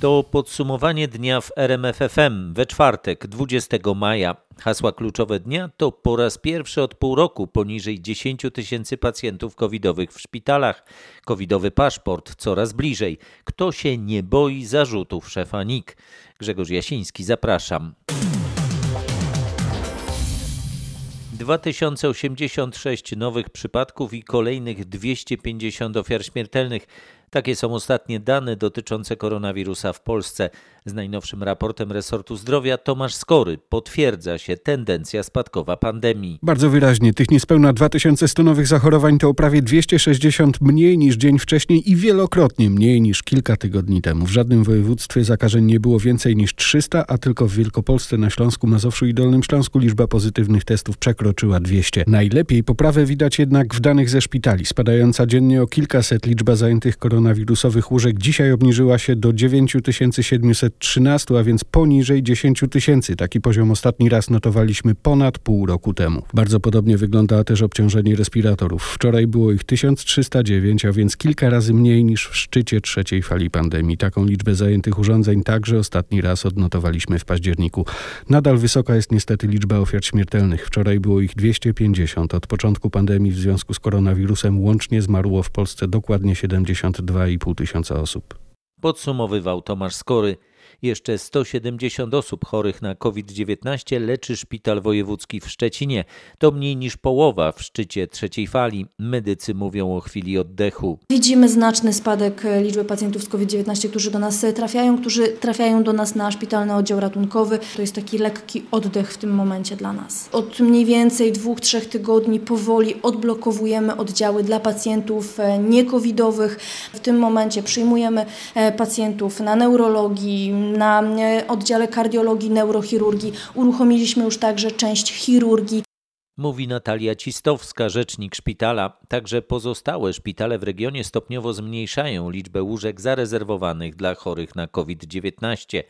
To podsumowanie dnia w RMFFM we czwartek, 20 maja. Hasła kluczowe dnia to po raz pierwszy od pół roku poniżej 10 tysięcy pacjentów covidowych w szpitalach. Covidowy paszport coraz bliżej. Kto się nie boi zarzutów szefa NIK? Grzegorz Jasiński, zapraszam. 2086 nowych przypadków i kolejnych 250 ofiar śmiertelnych. Takie są ostatnie dane dotyczące koronawirusa w Polsce. Z najnowszym raportem resortu zdrowia Tomasz Skory potwierdza się tendencja spadkowa pandemii. Bardzo wyraźnie, tych niespełna 2100 nowych zachorowań to o prawie 260 mniej niż dzień wcześniej i wielokrotnie mniej niż kilka tygodni temu. W żadnym województwie zakażeń nie było więcej niż 300, a tylko w Wielkopolsce, na Śląsku, Mazowszu i Dolnym Śląsku liczba pozytywnych testów przekroczyła 200. Najlepiej poprawę widać jednak w danych ze szpitali. Spadająca dziennie o kilkaset liczba zajętych koronawirusowych łóżek dzisiaj obniżyła się do 9713, a więc poniżej 10 tysięcy. Taki poziom ostatni raz notowaliśmy ponad pół roku temu. Bardzo podobnie wygląda też obciążenie respiratorów. Wczoraj było ich 1309, a więc kilka razy mniej niż w szczycie trzeciej fali pandemii. Taką liczbę zajętych urządzeń także ostatni raz odnotowaliśmy w październiku. Nadal wysoka jest niestety liczba ofiar śmiertelnych. Wczoraj było ich 250. Od początku pandemii w związku z koronawirusem łącznie zmarło w Polsce dokładnie 72,5 tysiąca osób. Podsumowywał Tomasz Skory. Jeszcze 170 osób chorych na COVID-19 leczy szpital wojewódzki w Szczecinie. To mniej niż połowa w szczycie trzeciej fali. Medycy mówią o chwili oddechu. Widzimy znaczny spadek liczby pacjentów z COVID-19, którzy do nas trafiają, którzy trafiają do nas na szpitalny oddział ratunkowy. To jest taki lekki oddech w tym momencie dla nas. Od mniej więcej dwóch, trzech tygodni powoli odblokowujemy oddziały dla pacjentów niekowidowych. W tym momencie przyjmujemy pacjentów na neurologii, na oddziale kardiologii, neurochirurgii. Uruchomiliśmy już także część chirurgii. Mówi Natalia Cistowska, rzecznik szpitala. Także pozostałe szpitale w regionie stopniowo zmniejszają liczbę łóżek zarezerwowanych dla chorych na COVID-19.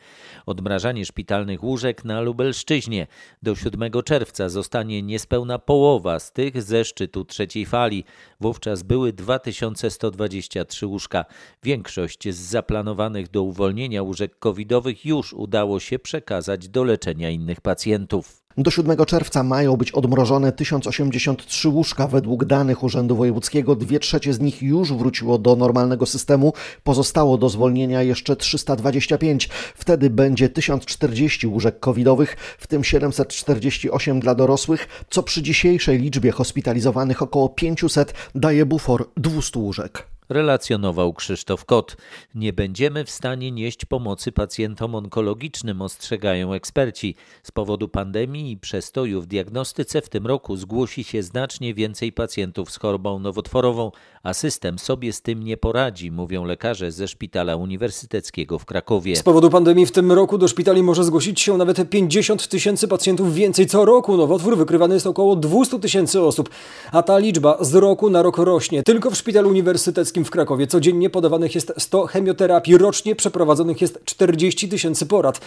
Odmrażanie szpitalnych łóżek na Lubelszczyźnie do 7 czerwca zostanie niespełna połowa z tych ze szczytu trzeciej fali. Wówczas były 2123 łóżka. Większość z zaplanowanych do uwolnienia łóżek covidowych już udało się przekazać do leczenia innych pacjentów. Do 7 czerwca mają być odmrożone 1083 łóżka. Według danych Urzędu Wojewódzkiego dwie trzecie z nich już wróciło do normalnego systemu. Pozostało do zwolnienia jeszcze 325. Wtedy będzie 1040 łóżek covidowych, w tym 748 dla dorosłych, co przy dzisiejszej liczbie hospitalizowanych około 500 daje bufor 200 łóżek relacjonował Krzysztof Kot. Nie będziemy w stanie nieść pomocy pacjentom onkologicznym, ostrzegają eksperci. Z powodu pandemii i przestoju w diagnostyce w tym roku zgłosi się znacznie więcej pacjentów z chorobą nowotworową, a system sobie z tym nie poradzi, mówią lekarze ze Szpitala Uniwersyteckiego w Krakowie. Z powodu pandemii w tym roku do szpitali może zgłosić się nawet 50 tysięcy pacjentów więcej co roku. Nowotwór wykrywany jest około 200 tysięcy osób, a ta liczba z roku na rok rośnie. Tylko w Szpitalu Uniwersyteckim w Krakowie codziennie podawanych jest 100 chemioterapii, rocznie przeprowadzonych jest 40 tysięcy porad.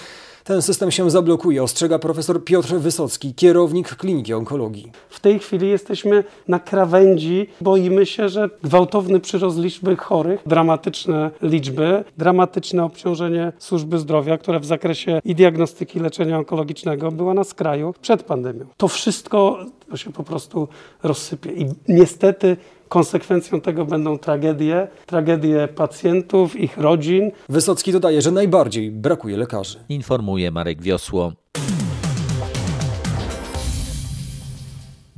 Ten system się zablokuje, ostrzega profesor Piotr Wysocki, kierownik Kliniki Onkologii. W tej chwili jesteśmy na krawędzi. Boimy się, że gwałtowny przyrost liczby chorych, dramatyczne liczby, dramatyczne obciążenie służby zdrowia, które w zakresie i diagnostyki leczenia onkologicznego była na skraju przed pandemią. To wszystko to się po prostu rozsypie i niestety Konsekwencją tego będą tragedie, tragedie pacjentów, ich rodzin. Wysocki dodaje, że najbardziej brakuje lekarzy. Informuje Marek Wiosło.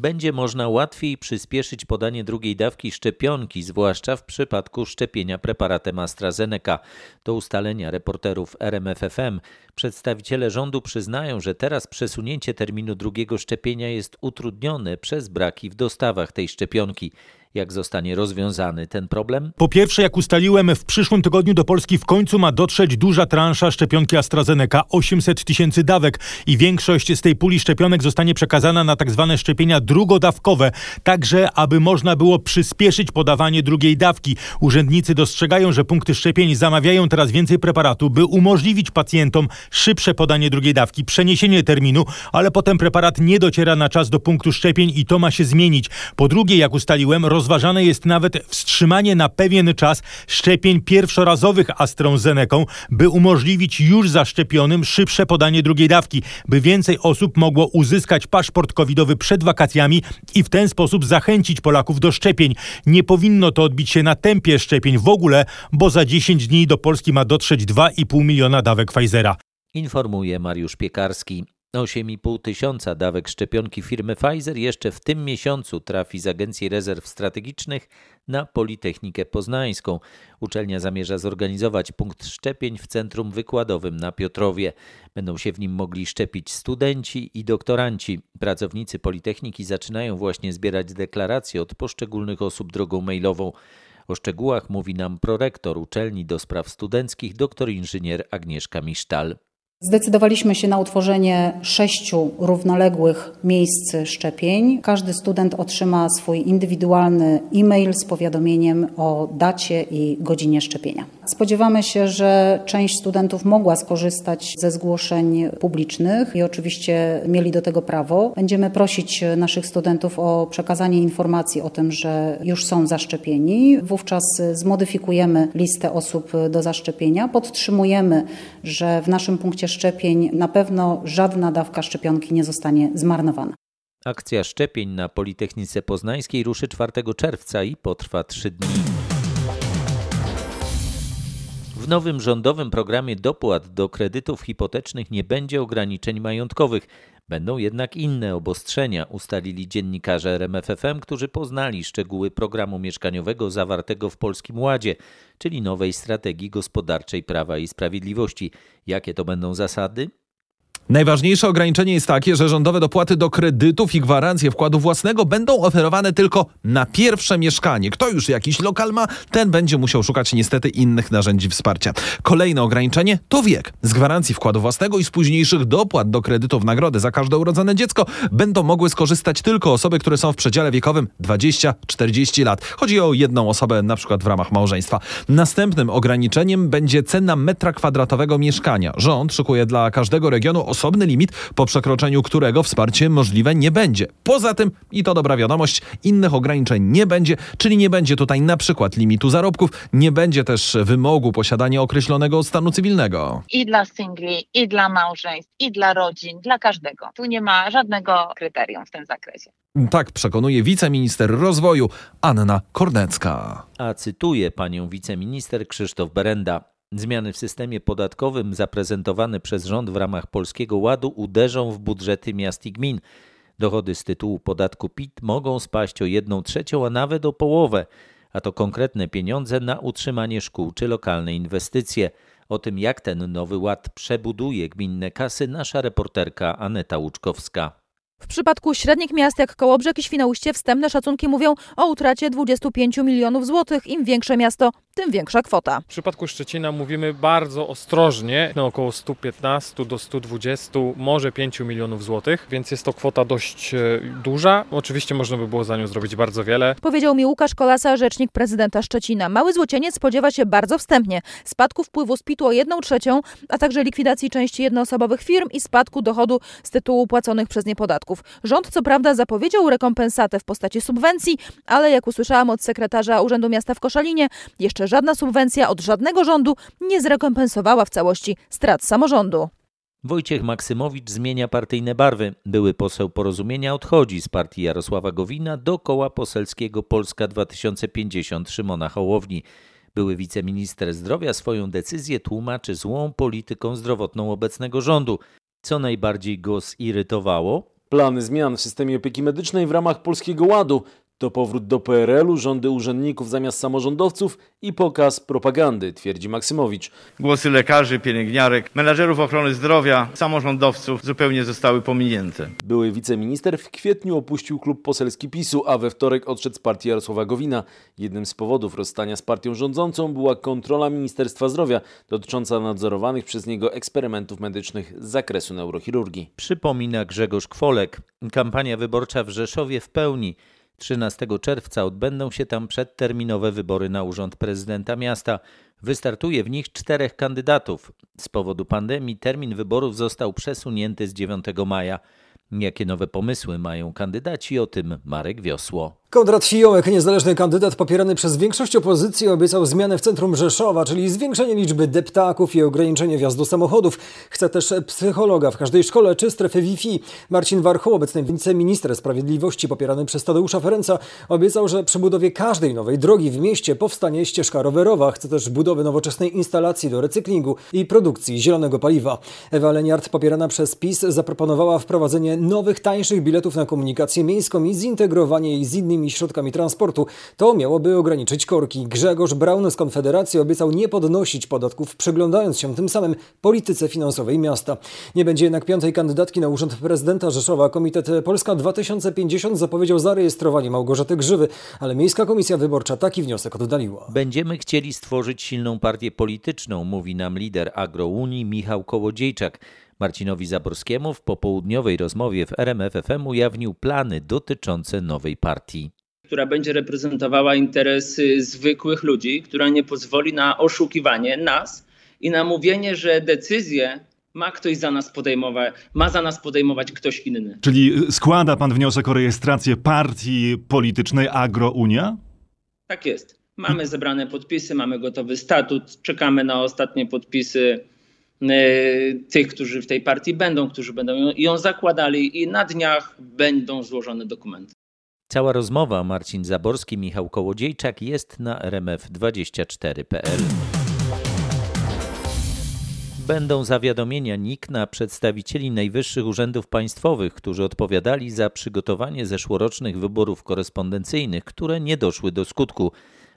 Będzie można łatwiej przyspieszyć podanie drugiej dawki szczepionki, zwłaszcza w przypadku szczepienia preparatem AstraZeneca. To ustalenia reporterów RMFFM. Przedstawiciele rządu przyznają, że teraz przesunięcie terminu drugiego szczepienia jest utrudnione przez braki w dostawach tej szczepionki. Jak zostanie rozwiązany ten problem? Po pierwsze, jak ustaliłem, w przyszłym tygodniu do Polski w końcu ma dotrzeć duża transza szczepionki AstraZeneca 800 tysięcy dawek i większość z tej puli szczepionek zostanie przekazana na tzw. Tak szczepienia drugodawkowe, także aby można było przyspieszyć podawanie drugiej dawki. Urzędnicy dostrzegają, że punkty szczepień zamawiają teraz więcej preparatu, by umożliwić pacjentom szybsze podanie drugiej dawki, przeniesienie terminu, ale potem preparat nie dociera na czas do punktu szczepień i to ma się zmienić. Po drugie, jak ustaliłem, roz rozważane jest nawet wstrzymanie na pewien czas szczepień pierwszorazowych AstraZeneką, by umożliwić już zaszczepionym szybsze podanie drugiej dawki, by więcej osób mogło uzyskać paszport covidowy przed wakacjami i w ten sposób zachęcić Polaków do szczepień. Nie powinno to odbić się na tempie szczepień w ogóle, bo za 10 dni do Polski ma dotrzeć 2,5 miliona dawek Pfizera. Informuje Mariusz Piekarski. 8,5 tysiąca dawek szczepionki firmy Pfizer jeszcze w tym miesiącu trafi z Agencji Rezerw Strategicznych na Politechnikę Poznańską. Uczelnia zamierza zorganizować punkt szczepień w centrum wykładowym na Piotrowie. Będą się w nim mogli szczepić studenci i doktoranci. Pracownicy Politechniki zaczynają właśnie zbierać deklaracje od poszczególnych osób drogą mailową. O szczegółach mówi nam prorektor uczelni do spraw studenckich dr inżynier Agnieszka Misztal. Zdecydowaliśmy się na utworzenie sześciu równoległych miejsc szczepień. Każdy student otrzyma swój indywidualny e-mail z powiadomieniem o dacie i godzinie szczepienia. Spodziewamy się, że część studentów mogła skorzystać ze zgłoszeń publicznych i oczywiście mieli do tego prawo. Będziemy prosić naszych studentów o przekazanie informacji o tym, że już są zaszczepieni. Wówczas zmodyfikujemy listę osób do zaszczepienia. Podtrzymujemy, że w naszym punkcie szczepień na pewno żadna dawka szczepionki nie zostanie zmarnowana. Akcja szczepień na Politechnice Poznańskiej ruszy 4 czerwca i potrwa 3 dni. W nowym rządowym programie dopłat do kredytów hipotecznych nie będzie ograniczeń majątkowych. Będą jednak inne obostrzenia, ustalili dziennikarze RMFFM, którzy poznali szczegóły programu mieszkaniowego zawartego w Polskim Ładzie, czyli nowej strategii gospodarczej Prawa i Sprawiedliwości. Jakie to będą zasady? Najważniejsze ograniczenie jest takie, że rządowe dopłaty do kredytów i gwarancje wkładu własnego będą oferowane tylko na pierwsze mieszkanie. Kto już jakiś lokal ma, ten będzie musiał szukać niestety innych narzędzi wsparcia. Kolejne ograniczenie to wiek. Z gwarancji wkładu własnego i z późniejszych dopłat do kredytów nagrody za każde urodzone dziecko będą mogły skorzystać tylko osoby, które są w przedziale wiekowym 20-40 lat. Chodzi o jedną osobę na przykład w ramach małżeństwa. Następnym ograniczeniem będzie cena metra kwadratowego mieszkania. Rząd szykuje dla każdego regionu osobny limit, po przekroczeniu którego wsparcie możliwe nie będzie. Poza tym, i to dobra wiadomość, innych ograniczeń nie będzie, czyli nie będzie tutaj na przykład limitu zarobków, nie będzie też wymogu posiadania określonego stanu cywilnego. I dla singli, i dla małżeństw, i dla rodzin, dla każdego. Tu nie ma żadnego kryterium w tym zakresie. Tak przekonuje wiceminister rozwoju Anna Kornecka. A cytuję panią wiceminister Krzysztof Berenda. Zmiany w systemie podatkowym zaprezentowane przez rząd w ramach Polskiego Ładu uderzą w budżety miast i gmin. Dochody z tytułu podatku PIT mogą spaść o 1 trzecią, a nawet o połowę, a to konkretne pieniądze na utrzymanie szkół czy lokalne inwestycje. O tym, jak ten nowy ład przebuduje gminne kasy, nasza reporterka Aneta Łuczkowska. W przypadku średnich miast jak Kołobrzeg i Świnoujście wstępne szacunki mówią o utracie 25 milionów złotych. Im większe miasto, tym większa kwota. W przypadku Szczecina mówimy bardzo ostrożnie, na około 115 do 120, może 5 milionów złotych, więc jest to kwota dość e, duża. Oczywiście można by było za nią zrobić bardzo wiele. Powiedział mi Łukasz Kolasa, rzecznik prezydenta Szczecina. Mały złocieniec spodziewa się bardzo wstępnie spadku wpływu z PIT-u o 1 trzecią, a także likwidacji części jednoosobowych firm i spadku dochodu z tytułu płaconych przez nie podatków. Rząd co prawda zapowiedział rekompensatę w postaci subwencji, ale jak usłyszałam od sekretarza Urzędu Miasta w Koszalinie, jeszcze żadna subwencja od żadnego rządu nie zrekompensowała w całości strat samorządu. Wojciech Maksymowicz zmienia partyjne barwy. Były poseł porozumienia odchodzi z partii Jarosława Gowina do koła poselskiego Polska 2050 Szymona Hołowni. Były wiceminister zdrowia swoją decyzję tłumaczy złą polityką zdrowotną obecnego rządu. Co najbardziej go zirytowało? Plany zmian w systemie opieki medycznej w ramach Polskiego Ładu to powrót do PRL-u, rządy urzędników zamiast samorządowców i pokaz propagandy, twierdzi Maksymowicz. Głosy lekarzy, pielęgniarek, menadżerów ochrony zdrowia, samorządowców zupełnie zostały pominięte. Były wiceminister w kwietniu opuścił klub poselski PiSu, a we wtorek odszedł z partii Jarosława Gowina. Jednym z powodów rozstania z partią rządzącą była kontrola Ministerstwa Zdrowia dotycząca nadzorowanych przez niego eksperymentów medycznych z zakresu neurochirurgii. Przypomina Grzegorz Kwolek. Kampania wyborcza w Rzeszowie w pełni. 13 czerwca odbędą się tam przedterminowe wybory na urząd prezydenta miasta. Wystartuje w nich czterech kandydatów. Z powodu pandemii termin wyborów został przesunięty z 9 maja. Jakie nowe pomysły mają kandydaci? O tym Marek Wiosło. Konrad Fiołek, niezależny kandydat popierany przez większość opozycji, obiecał zmianę w centrum Rzeszowa, czyli zwiększenie liczby deptaków i ograniczenie wjazdu samochodów. Chce też psychologa w każdej szkole czy strefę Wi-Fi. Marcin Warchoł, obecny wiceminister sprawiedliwości popierany przez Tadeusza Ferenca, obiecał, że przy budowie każdej nowej drogi w mieście powstanie ścieżka rowerowa. Chce też budowy nowoczesnej instalacji do recyklingu i produkcji zielonego paliwa. Ewa Leniart, popierana przez PiS, zaproponowała wprowadzenie nowych, tańszych biletów na komunikację miejską i zintegrowanie jej z innymi środkami transportu. To miałoby ograniczyć korki. Grzegorz Braun z Konfederacji obiecał nie podnosić podatków, przyglądając się tym samym polityce finansowej miasta. Nie będzie jednak piątej kandydatki na urząd prezydenta Rzeszowa. Komitet Polska 2050 zapowiedział zarejestrowanie Małgorzaty Grzywy, ale Miejska Komisja Wyborcza taki wniosek oddaliła. Będziemy chcieli stworzyć silną partię polityczną, mówi nam lider Agrounii Michał Kołodziejczak. Marcinowi Zaborskiemu w popołudniowej rozmowie w RMFFM ujawnił plany dotyczące nowej partii która będzie reprezentowała interesy zwykłych ludzi, która nie pozwoli na oszukiwanie nas i na mówienie, że decyzje ma ktoś za nas podejmować, ma za nas podejmować ktoś inny. Czyli składa pan wniosek o rejestrację partii politycznej Agrounia? Tak jest. Mamy zebrane podpisy, mamy gotowy statut, czekamy na ostatnie podpisy tych, którzy w tej partii będą, którzy będą ją zakładali i na dniach będą złożone dokumenty. Cała rozmowa Marcin Zaborski, Michał Kołodziejczak jest na rmf24.pl. Będą zawiadomienia NIK na przedstawicieli najwyższych urzędów państwowych, którzy odpowiadali za przygotowanie zeszłorocznych wyborów korespondencyjnych, które nie doszły do skutku,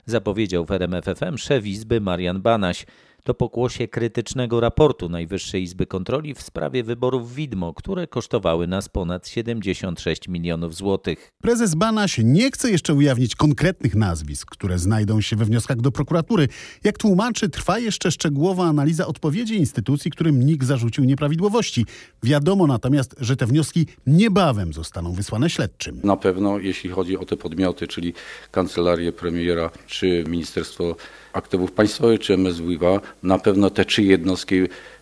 zapowiedział w RMFFM szef Izby Marian Banaś to pokłosie krytycznego raportu Najwyższej Izby Kontroli w sprawie wyborów widmo, które kosztowały nas ponad 76 milionów złotych. Prezes Banaś nie chce jeszcze ujawnić konkretnych nazwisk, które znajdą się we wnioskach do prokuratury. Jak tłumaczy, trwa jeszcze szczegółowa analiza odpowiedzi instytucji, którym NIK zarzucił nieprawidłowości. Wiadomo natomiast, że te wnioski niebawem zostaną wysłane śledczym. Na pewno, jeśli chodzi o te podmioty, czyli kancelarię premiera czy Ministerstwo Aktywów Państwowych czy MSWiA, na pewno te trzy jednostki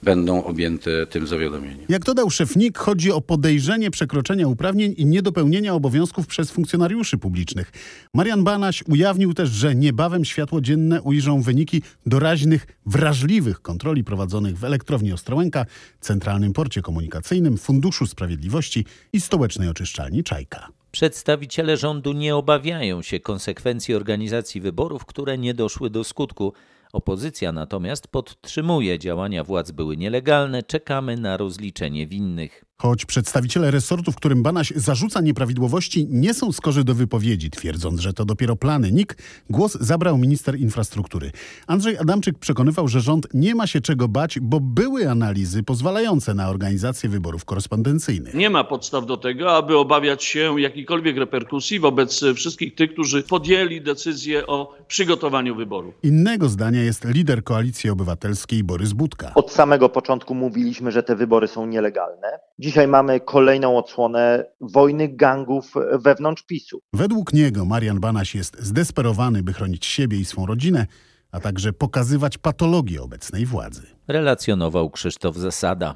będą objęte tym zawiadomieniem. Jak dodał szef NIK, chodzi o podejrzenie przekroczenia uprawnień i niedopełnienia obowiązków przez funkcjonariuszy publicznych. Marian Banaś ujawnił też, że niebawem światło dzienne ujrzą wyniki doraźnych, wrażliwych kontroli prowadzonych w elektrowni Ostrołęka, Centralnym Porcie Komunikacyjnym, Funduszu Sprawiedliwości i Stołecznej Oczyszczalni Czajka. Przedstawiciele rządu nie obawiają się konsekwencji organizacji wyborów, które nie doszły do skutku. Opozycja natomiast podtrzymuje działania władz były nielegalne, czekamy na rozliczenie winnych. Choć przedstawiciele resortów, którym Banaś zarzuca nieprawidłowości, nie są skorzy do wypowiedzi, twierdząc, że to dopiero plany NIK, głos zabrał minister infrastruktury. Andrzej Adamczyk przekonywał, że rząd nie ma się czego bać, bo były analizy pozwalające na organizację wyborów korespondencyjnych. Nie ma podstaw do tego, aby obawiać się jakichkolwiek reperkusji wobec wszystkich tych, którzy podjęli decyzję o przygotowaniu wyborów. Innego zdania jest lider Koalicji Obywatelskiej Borys Budka. Od samego początku mówiliśmy, że te wybory są nielegalne. Dzisiaj mamy kolejną odsłonę wojny gangów wewnątrz PiSu. Według niego Marian Banaś jest zdesperowany, by chronić siebie i swą rodzinę, a także pokazywać patologię obecnej władzy. Relacjonował Krzysztof Zasada.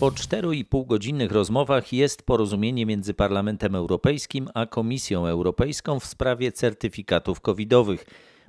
Po 4,5 godzinnych rozmowach jest porozumienie między Parlamentem Europejskim a Komisją Europejską w sprawie certyfikatów covidowych.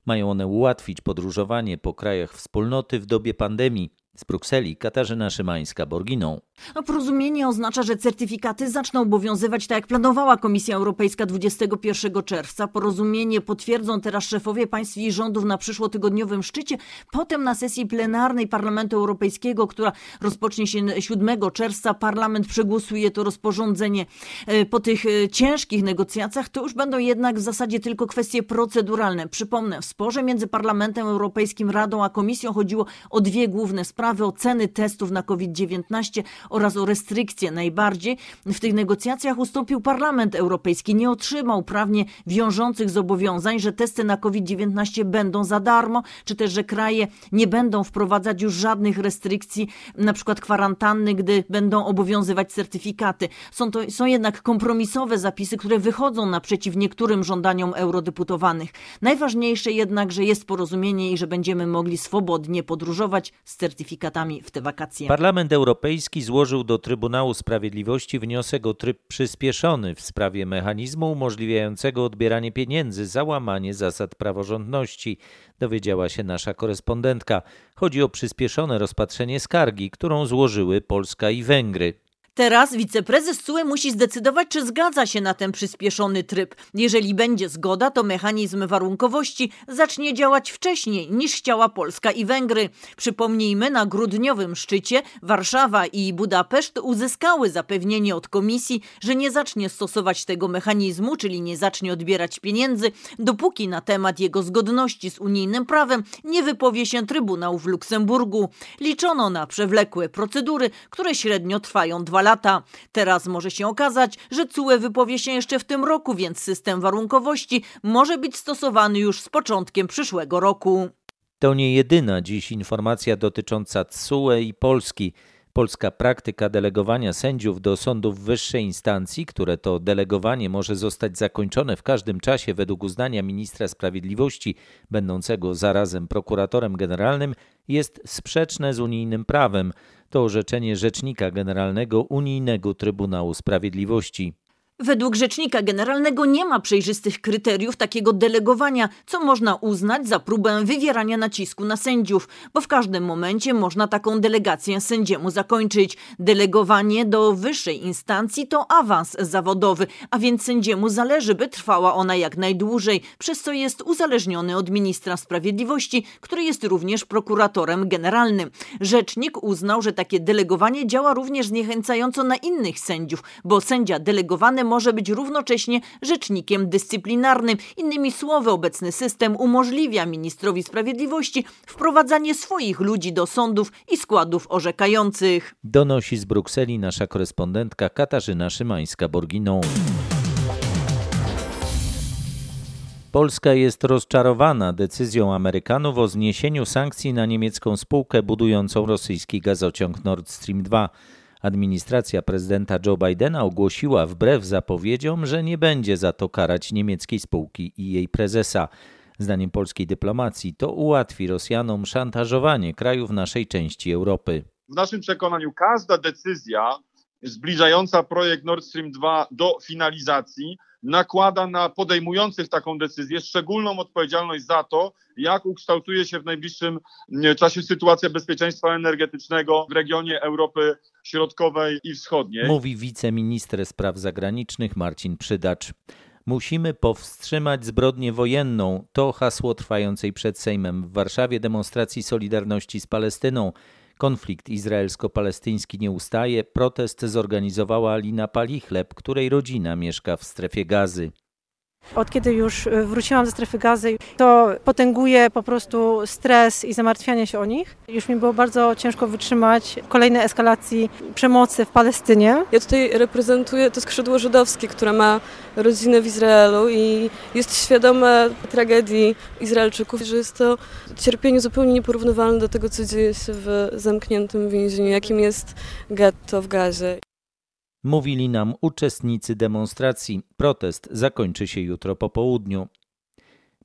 Mają one ułatwić podróżowanie po krajach wspólnoty w dobie pandemii. Z Brukseli Katarzyna Szymańska-Borginą. No, porozumienie oznacza, że certyfikaty zaczną obowiązywać tak jak planowała Komisja Europejska 21 czerwca. Porozumienie potwierdzą teraz szefowie państw i rządów na przyszłotygodniowym szczycie. Potem na sesji plenarnej Parlamentu Europejskiego, która rozpocznie się 7 czerwca, parlament przegłosuje to rozporządzenie. E, po tych e, ciężkich negocjacjach to już będą jednak w zasadzie tylko kwestie proceduralne. Przypomnę, w sporze między Parlamentem Europejskim, Radą a Komisją chodziło o dwie główne sprawy: oceny testów na COVID-19 oraz o restrykcje. Najbardziej w tych negocjacjach ustąpił Parlament Europejski. Nie otrzymał prawnie wiążących zobowiązań, że testy na COVID-19 będą za darmo, czy też, że kraje nie będą wprowadzać już żadnych restrykcji, na przykład kwarantanny, gdy będą obowiązywać certyfikaty. Są to są jednak kompromisowe zapisy, które wychodzą naprzeciw niektórym żądaniom eurodeputowanych. Najważniejsze jednak, że jest porozumienie i że będziemy mogli swobodnie podróżować z certyfikatami w te wakacje. Parlament Europejski złożył złożył do Trybunału Sprawiedliwości wniosek o tryb przyspieszony w sprawie mechanizmu umożliwiającego odbieranie pieniędzy za łamanie zasad praworządności, dowiedziała się nasza korespondentka. Chodzi o przyspieszone rozpatrzenie skargi, którą złożyły Polska i Węgry. Teraz wiceprezes CUE musi zdecydować, czy zgadza się na ten przyspieszony tryb. Jeżeli będzie zgoda, to mechanizm warunkowości zacznie działać wcześniej niż chciała Polska i Węgry. Przypomnijmy, na grudniowym szczycie Warszawa i Budapeszt uzyskały zapewnienie od komisji, że nie zacznie stosować tego mechanizmu, czyli nie zacznie odbierać pieniędzy, dopóki na temat jego zgodności z unijnym prawem nie wypowie się Trybunał w Luksemburgu. Liczono na przewlekłe procedury, które średnio trwają lata. Teraz może się okazać, że CUE wypowie się jeszcze w tym roku, więc system warunkowości może być stosowany już z początkiem przyszłego roku. To nie jedyna dziś informacja dotycząca CUE i Polski. Polska praktyka delegowania sędziów do sądów wyższej instancji, które to delegowanie może zostać zakończone w każdym czasie według uznania ministra sprawiedliwości, będącego zarazem prokuratorem generalnym, jest sprzeczne z unijnym prawem. To orzeczenie Rzecznika Generalnego Unijnego Trybunału Sprawiedliwości. Według rzecznika generalnego nie ma przejrzystych kryteriów takiego delegowania, co można uznać za próbę wywierania nacisku na sędziów, bo w każdym momencie można taką delegację sędziemu zakończyć. Delegowanie do wyższej instancji to awans zawodowy, a więc sędziemu zależy, by trwała ona jak najdłużej, przez co jest uzależniony od ministra sprawiedliwości, który jest również prokuratorem generalnym. Rzecznik uznał, że takie delegowanie działa również zniechęcająco na innych sędziów, bo sędzia delegowany może być równocześnie rzecznikiem dyscyplinarnym. Innymi słowy, obecny system umożliwia ministrowi sprawiedliwości wprowadzanie swoich ludzi do sądów i składów orzekających. Donosi z Brukseli nasza korespondentka Katarzyna Szymańska-Borginą. Polska jest rozczarowana decyzją Amerykanów o zniesieniu sankcji na niemiecką spółkę budującą rosyjski gazociąg Nord Stream 2. Administracja prezydenta Joe Bidena ogłosiła wbrew zapowiedziom, że nie będzie za to karać niemieckiej spółki i jej prezesa. Zdaniem polskiej dyplomacji to ułatwi Rosjanom szantażowanie krajów naszej części Europy. W naszym przekonaniu każda decyzja zbliżająca projekt Nord Stream 2 do finalizacji nakłada na podejmujących taką decyzję szczególną odpowiedzialność za to, jak ukształtuje się w najbliższym czasie sytuacja bezpieczeństwa energetycznego w regionie Europy Środkowej i Wschodniej. Mówi wiceminister spraw zagranicznych Marcin Przydacz. Musimy powstrzymać zbrodnię wojenną. To hasło trwającej przed Sejmem w Warszawie demonstracji Solidarności z Palestyną. Konflikt izraelsko-palestyński nie ustaje. Protest zorganizowała Alina Palichleb, której rodzina mieszka w strefie gazy. Od kiedy już wróciłam ze strefy gazy, to potęguje po prostu stres i zamartwianie się o nich. Już mi było bardzo ciężko wytrzymać kolejnej eskalacji przemocy w Palestynie. Ja tutaj reprezentuję to skrzydło żydowskie, które ma rodzinę w Izraelu i jest świadome tragedii Izraelczyków, że jest to cierpienie zupełnie nieporównywalne do tego, co dzieje się w zamkniętym więzieniu, jakim jest getto w Gazie. Mówili nam uczestnicy demonstracji. Protest zakończy się jutro po południu.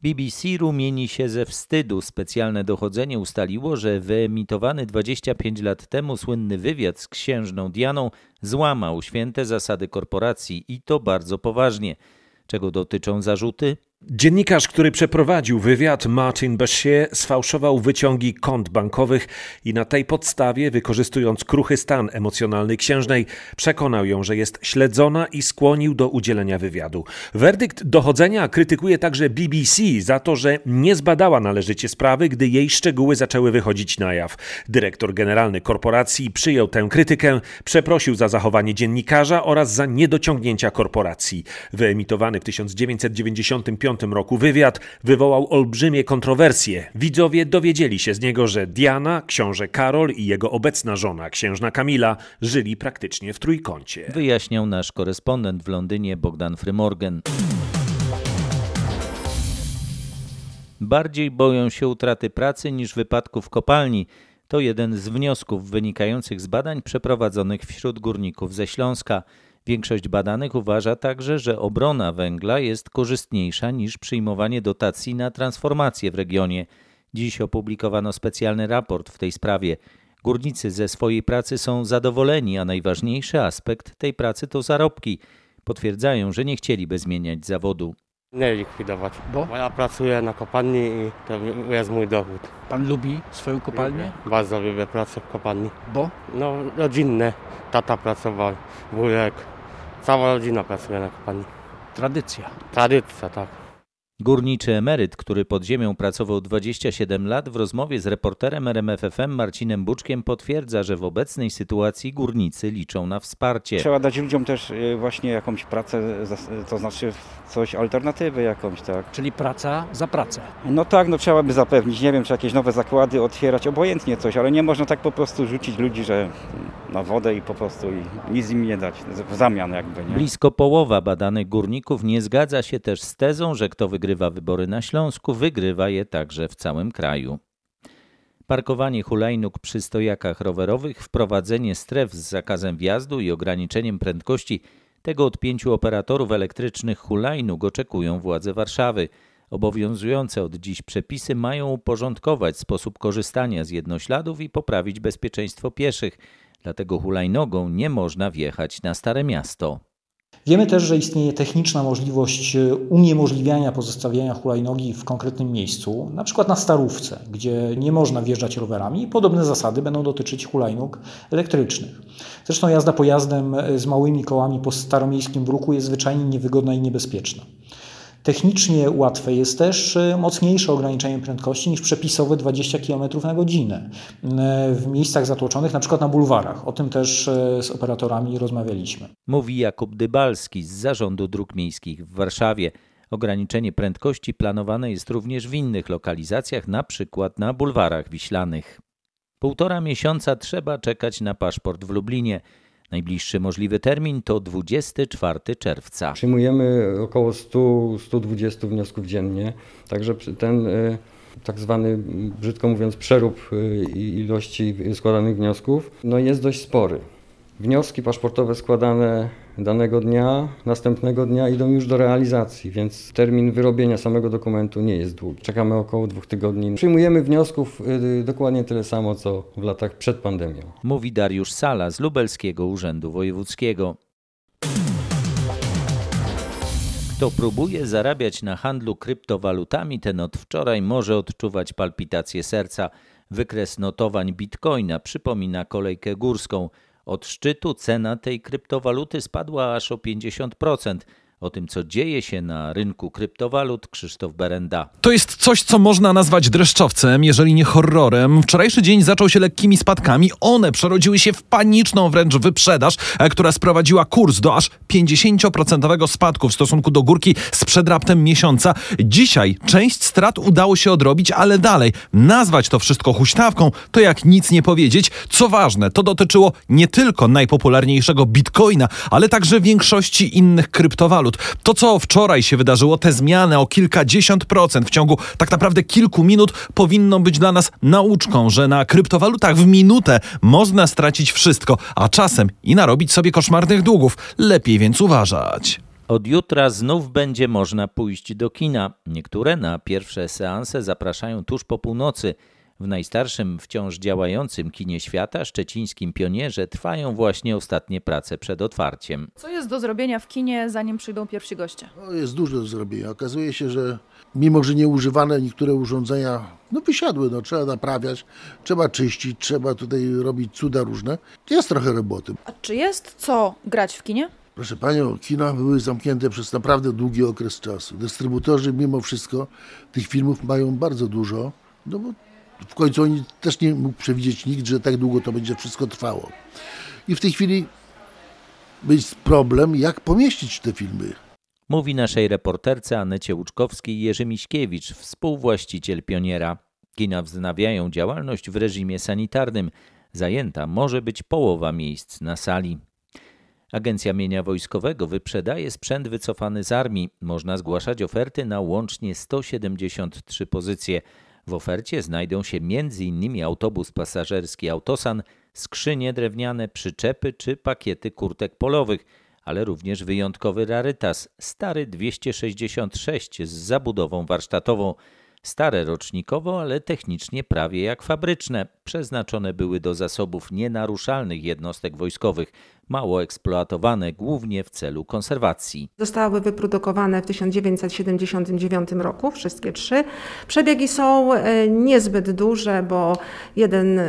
BBC rumieni się ze wstydu. Specjalne dochodzenie ustaliło, że wyemitowany 25 lat temu słynny wywiad z księżną Dianą złamał święte zasady korporacji i to bardzo poważnie. Czego dotyczą zarzuty? Dziennikarz, który przeprowadził wywiad, Martin Bashir, sfałszował wyciągi kont bankowych i na tej podstawie, wykorzystując kruchy stan emocjonalny księżnej, przekonał ją, że jest śledzona i skłonił do udzielenia wywiadu. Werdykt dochodzenia krytykuje także BBC za to, że nie zbadała należycie sprawy, gdy jej szczegóły zaczęły wychodzić na jaw. Dyrektor generalny korporacji przyjął tę krytykę, przeprosił za zachowanie dziennikarza oraz za niedociągnięcia korporacji. Wyemitowany w 1995 roku wywiad wywołał olbrzymie kontrowersje. Widzowie dowiedzieli się z niego, że Diana, książę Karol i jego obecna żona, księżna Kamila, żyli praktycznie w trójkącie. Wyjaśniał nasz korespondent w Londynie Bogdan Frymorgan. Bardziej boją się utraty pracy niż wypadków kopalni. To jeden z wniosków wynikających z badań przeprowadzonych wśród górników ze Śląska. Większość badanych uważa także, że obrona węgla jest korzystniejsza niż przyjmowanie dotacji na transformację w regionie. Dziś opublikowano specjalny raport w tej sprawie. Górnicy ze swojej pracy są zadowoleni, a najważniejszy aspekt tej pracy to zarobki. Potwierdzają, że nie chcieliby zmieniać zawodu. Nie likwidować, bo? bo ja pracuję na kopalni i to jest mój dochód. Pan lubi swoją kopalnię? Bardzo lubię pracę w kopalni. Bo? No rodzinne. Tata pracował, wujek, cała rodzina pracuje na kopalni. Tradycja. Tradycja, tak. Górniczy emeryt, który pod ziemią pracował 27 lat, w rozmowie z reporterem RMFFM Marcinem Buczkiem potwierdza, że w obecnej sytuacji górnicy liczą na wsparcie. Trzeba dać ludziom też y, właśnie jakąś pracę, to znaczy coś, alternatywę jakąś, tak. Czyli praca za pracę. No tak, no trzeba by zapewnić, nie wiem, czy jakieś nowe zakłady otwierać, obojętnie coś, ale nie można tak po prostu rzucić ludzi, że na wodę i po prostu i nic im nie dać, w zamian jakby, nie? Blisko połowa badanych górników nie zgadza się też z tezą, że kto wygrywa wygrywa wybory na Śląsku, wygrywa je także w całym kraju. Parkowanie hulajnóg przy stojakach rowerowych, wprowadzenie stref z zakazem wjazdu i ograniczeniem prędkości tego od pięciu operatorów elektrycznych hulajnóg oczekują władze Warszawy. Obowiązujące od dziś przepisy mają uporządkować sposób korzystania z jednośladów i poprawić bezpieczeństwo pieszych. Dlatego hulajnogą nie można wjechać na Stare Miasto. Wiemy też, że istnieje techniczna możliwość e, uniemożliwiania pozostawiania hulajnogi w konkretnym miejscu, na przykład na starówce, gdzie nie można wjeżdżać rowerami podobne zasady będą dotyczyć hulajnóg elektrycznych. Zresztą jazda pojazdem e, z małymi kołami po staromiejskim bruku jest zwyczajnie niewygodna i niebezpieczna. Technicznie łatwe jest też e, mocniejsze ograniczenie prędkości niż przepisowe 20 km na godzinę e, w miejscach zatłoczonych, na przykład na bulwarach. O tym też e, z operatorami rozmawialiśmy. Mówi Jakub Dybalski z Zarządu Dróg Miejskich w Warszawie. Ograniczenie prędkości planowane jest również w innych lokalizacjach, na przykład na bulwarach wiślanych. Półtora miesiąca trzeba czekać na paszport w Lublinie. Najbliższy możliwy termin to 24 czerwca. Przyjmujemy około 100-120 wniosków dziennie, także ten y, tak zwany, brzydko mówiąc, przerób y, ilości składanych wniosków no jest dość spory. Wnioski paszportowe składane danego dnia, następnego dnia idą już do realizacji, więc termin wyrobienia samego dokumentu nie jest długi. Czekamy około dwóch tygodni. Przyjmujemy wniosków y, dokładnie tyle samo, co w latach przed pandemią. Mówi Dariusz Sala z Lubelskiego Urzędu Wojewódzkiego. Kto próbuje zarabiać na handlu kryptowalutami, ten od wczoraj może odczuwać palpitację serca. Wykres notowań bitcoina przypomina kolejkę górską. Od szczytu cena tej kryptowaluty spadła aż o 50%. O tym, co dzieje się na rynku kryptowalut, Krzysztof Berenda. To jest coś, co można nazwać dreszczowcem, jeżeli nie horrorem. Wczorajszy dzień zaczął się lekkimi spadkami. One przerodziły się w paniczną wręcz wyprzedaż, e, która sprowadziła kurs do aż 50% spadku w stosunku do górki sprzed raptem miesiąca. Dzisiaj część strat udało się odrobić, ale dalej nazwać to wszystko huśtawką to jak nic nie powiedzieć. Co ważne, to dotyczyło nie tylko najpopularniejszego bitcoina, ale także większości innych kryptowalut To, co wczoraj się wydarzyło, te zmiany o kilkadziesiąt procent w ciągu tak naprawdę kilku minut powinno być dla nas nauczką, że na kryptowalutach w minutę można stracić wszystko, a czasem i narobić sobie koszmarnych długów. Lepiej więc uważać. Od jutra znów będzie można pójść do kina. Niektóre na pierwsze seanse zapraszają tuż po północy. W najstarszym wciąż działającym kinie świata, szczecińskim pionierze, trwają właśnie ostatnie prace przed otwarciem. Co jest do zrobienia w kinie, zanim przyjdą pierwsi goście? No, jest dużo do zrobienia. Okazuje się, że mimo, że nieużywane niektóre urządzenia no, wysiadły, no, trzeba naprawiać, trzeba czyścić, trzeba tutaj robić cuda różne. Jest trochę roboty. A czy jest co grać w kinie? Proszę Panią, kina były zamknięte przez naprawdę długi okres czasu. Dystrybutorzy mimo wszystko tych filmów mają bardzo dużo, no bo w końcu oni też nie mógł przewidzieć nikt, że tak długo to będzie wszystko trwało. I w tej chwili jest problem, jak pomieścić te filmy. Mówi naszej reporterce Anecie Łuczkowskiej Jerzy Miśkiewicz, współwłaściciel Pioniera. Kina wznawiają działalność w reżimie sanitarnym. Zajęta może być połowa miejsc na sali. Agencja Mienia Wojskowego wyprzedaje sprzęt wycofany z armii. Można zgłaszać oferty na łącznie 173 pozycje. W ofercie znajdą się m.in. autobus pasażerski Autosan, skrzynie drewniane, przyczepy czy pakiety kurtek polowych, ale również wyjątkowy rarytas, stary 266 z zabudową warsztatową. Stare rocznikowo, ale technicznie prawie jak fabryczne. Przeznaczone były do zasobów nienaruszalnych jednostek wojskowych, mało eksploatowane głównie w celu konserwacji. Zostały wyprodukowane w 1979 roku, wszystkie trzy. Przebiegi są e, niezbyt duże, bo jeden e,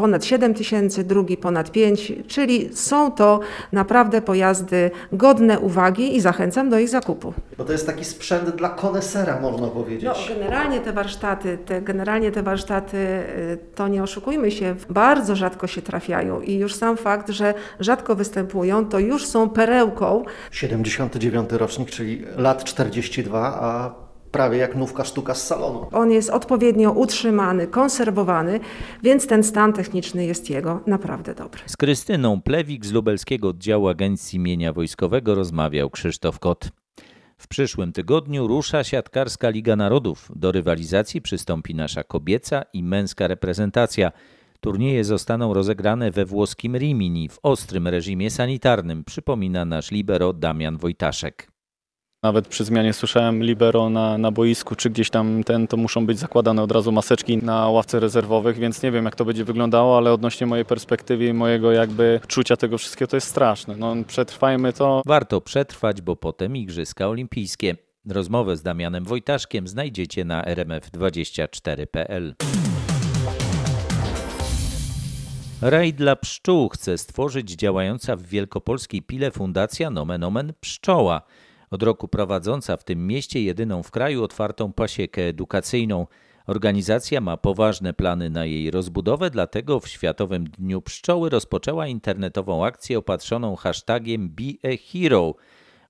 ponad 7 tysięcy, drugi ponad 5, czyli są to naprawdę pojazdy godne uwagi i zachęcam do ich zakupu. Bo to jest taki sprzęt dla konesera, można powiedzieć. No, generalnie te warsztaty, te, generalnie te warsztaty, y, to nie oszukujmy się, bardzo rzadko się trafiają i już sam fakt, że rzadko występują, to już są perełką. 79 rocznik, czyli lat 42, a prawie jak nówka sztuka z salonu. On jest odpowiednio utrzymany, konserwowany, więc ten stan techniczny jest jego naprawdę dobry. Z Krystyną Plewik z lubelskiego oddziału Agencji Mienia Wojskowego rozmawiał Krzysztof Kot. W przyszłym tygodniu rusza siatkarska Liga Narodów. Do rywalizacji przystąpi nasza kobieca i męska reprezentacja. Turnieje zostaną rozegrane we włoskim Rimini w ostrym reżimie sanitarnym, przypomina nasz libero Damian Wojtaszek. Nawet przy zmianie słyszałem libero na, na boisku, czy gdzieś tam ten, to muszą być zakładane od razu maseczki na ławce rezerwowych, więc nie wiem jak to będzie wyglądało, ale odnośnie mojej perspektywy i mojego jakby czucia tego wszystkiego to jest straszne. No przetrwajmy to. Warto przetrwać, bo potem Igrzyska Olimpijskie. Rozmowę z Damianem Wojtaszkiem znajdziecie na rmf24.pl. Raj dla pszczół chce stworzyć działająca w wielkopolskiej Pile Fundacja Nomen Omen Pszczoła. Od roku prowadząca w tym mieście jedyną w kraju otwartą pasiekę edukacyjną. Organizacja ma poważne plany na jej rozbudowę, dlatego w Światowym Dniu Pszczoły rozpoczęła internetową akcję opatrzoną hashtagiem Be a Hero,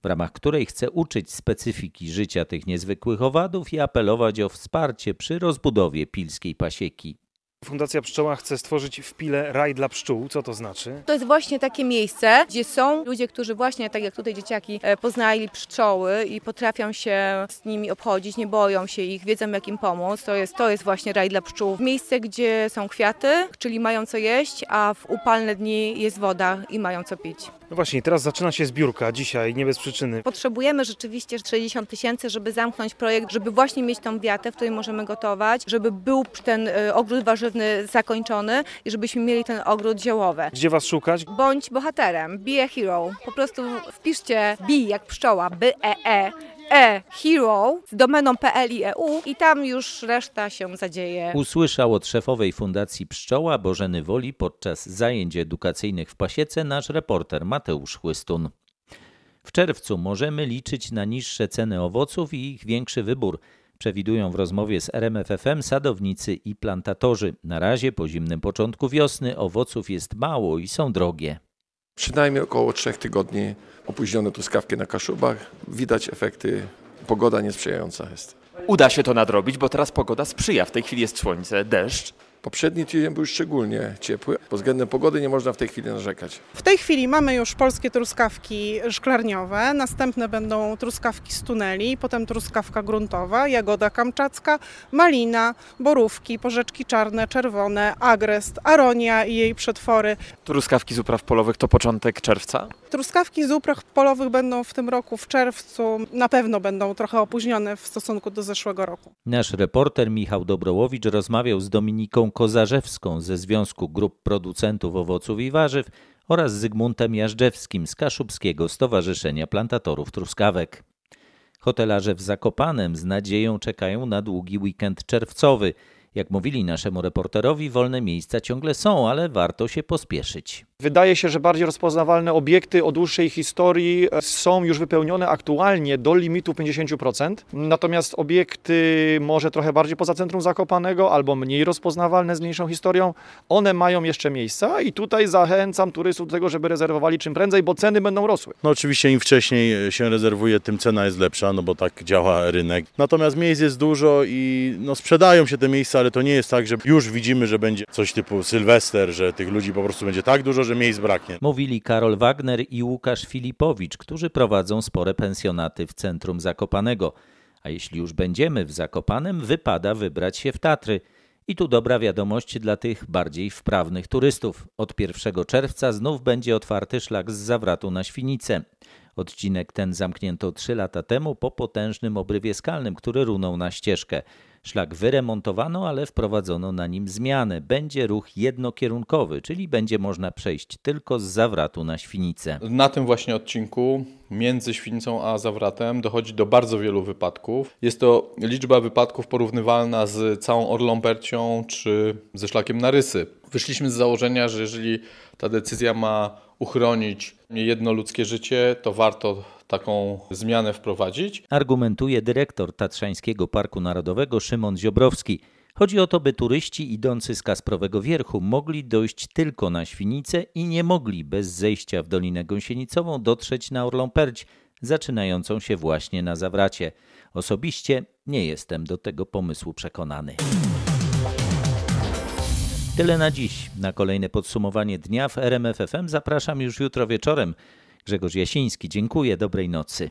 w ramach której chce uczyć specyfiki życia tych niezwykłych owadów i apelować o wsparcie przy rozbudowie pilskiej pasieki. Fundacja Pszczoła chce stworzyć w Pile raj dla pszczół. Co to znaczy? To jest właśnie takie miejsce, gdzie są ludzie, którzy właśnie, tak jak tutaj dzieciaki, e, poznali pszczoły i potrafią się z nimi obchodzić, nie boją się ich, wiedzą jak im pomóc. To jest, to jest właśnie raj dla pszczół. Miejsce, gdzie są kwiaty, czyli mają co jeść, a w upalne dni jest woda i mają co pić. No właśnie, teraz zaczyna się zbiórka, dzisiaj, nie bez przyczyny. Potrzebujemy rzeczywiście 60 tysięcy, żeby zamknąć projekt, żeby właśnie mieć tą wiatę, w której możemy gotować, żeby był ten e, ogród zakończony i żebyśmy mieli ten ogród ziołowy. Gdzie was szukać? Bądź bohaterem, be a hero. Po prostu wpiszcie be jak pszczoła, by e e e hero z domeną PL i EU i tam już reszta się zadzieje. Usłyszał od szefowej Fundacji Pszczoła Bożeny Woli podczas zajęć edukacyjnych w Pasiece nasz reporter Mateusz Chłystun. W czerwcu możemy liczyć na niższe ceny owoców i ich większy wybór. Przewidują w rozmowie z RMFFM sadownicy i plantatorzy. Na razie po zimnym początku wiosny owoców jest mało i są drogie. Przynajmniej około trzech tygodni opóźnione truskawki na Kaszubach. Widać efekty. Pogoda niesprzyjająca jest. Uda się to nadrobić, bo teraz pogoda sprzyja. W tej chwili jest słońce, deszcz. Poprzedni tydzień był szczególnie ciepły. Pod względem pogody nie można w tej chwili narzekać. W tej chwili mamy już polskie truskawki szklarniowe, następne będą truskawki z tuneli, potem truskawka gruntowa, jagoda kamczacka, malina, borówki, porzeczki czarne, czerwone, agrest, aronia i jej przetwory. Truskawki z upraw polowych to początek czerwca? Truskawki z upraw polowych będą w tym roku w czerwcu, na pewno będą trochę opóźnione w stosunku do zeszłego roku. Nasz reporter Michał Dobrołowicz rozmawiał z Dominiką Kozarzewską ze Związku Grup Producentów Owoców i Warzyw oraz Zygmuntem Jażdżewskim z Kaszubskiego Stowarzyszenia Plantatorów Truskawek. Hotelarze w Zakopanem z nadzieją czekają na długi weekend czerwcowy. Jak mówili naszemu reporterowi, wolne miejsca ciągle są, ale warto się pospieszyć. Wydaje się, że bardziej rozpoznawalne obiekty o dłuższej historii są już wypełnione aktualnie do limitu 50%. Natomiast obiekty może trochę bardziej poza centrum Zakopanego albo mniej rozpoznawalne z mniejszą historią, one mają jeszcze miejsca i tutaj zachęcam turystów do tego, żeby rezerwowali czym prędzej, bo ceny będą rosły. No oczywiście im wcześniej się rezerwuje, tym cena jest lepsza, no bo tak działa rynek. Natomiast miejsc jest dużo i no sprzedają się te miejsca, ale to nie jest tak, że już widzimy, że będzie coś typu Sylwester, że tych ludzi po prostu będzie tak dużo, że miejsc braknie. Mówili Karol Wagner i Łukasz Filipowicz, którzy prowadzą spore pensjonaty w centrum Zakopanego. A jeśli już będziemy w Zakopanem, wypada wybrać się w Tatry. I tu dobra wiadomość dla tych bardziej wprawnych turystów. Od 1 czerwca znów będzie otwarty szlak z Zawratu na Świnicę. Odcinek ten zamknięto 3 lata temu po potężnym obrywie skalnym, który runął na ścieżkę. Szlak wyremontowano, ale wprowadzono na nim zmianę. Będzie ruch jednokierunkowy, czyli będzie można przejść tylko z zawratu na Świnicę. Na tym właśnie odcinku między Świnicą a Zawratem dochodzi do bardzo wielu wypadków. Jest to liczba wypadków porównywalna z całą Orląpercią czy ze szlakiem na Rysy. Wyszliśmy z założenia, że jeżeli ta decyzja ma uchronić jedno ludzkie życie, to warto taką zmianę wprowadzić. Argumentuje dyrektor Tatrzańskiego Parku Narodowego Szymon Ziobrowski. Chodzi o to, by turyści idący z Kasprowego Wierchu mogli dojść tylko na Świnicę i nie mogli bez zejścia w Dolinę Gąsienicową dotrzeć na Orlą Perć, zaczynającą się właśnie na Zawracie. Osobiście nie jestem do tego pomysłu przekonany. Tyle na dziś. Na kolejne podsumowanie dnia w RMF FM zapraszam już jutro wieczorem. Grzegorz Jasiński, dziękuję, dobrej nocy.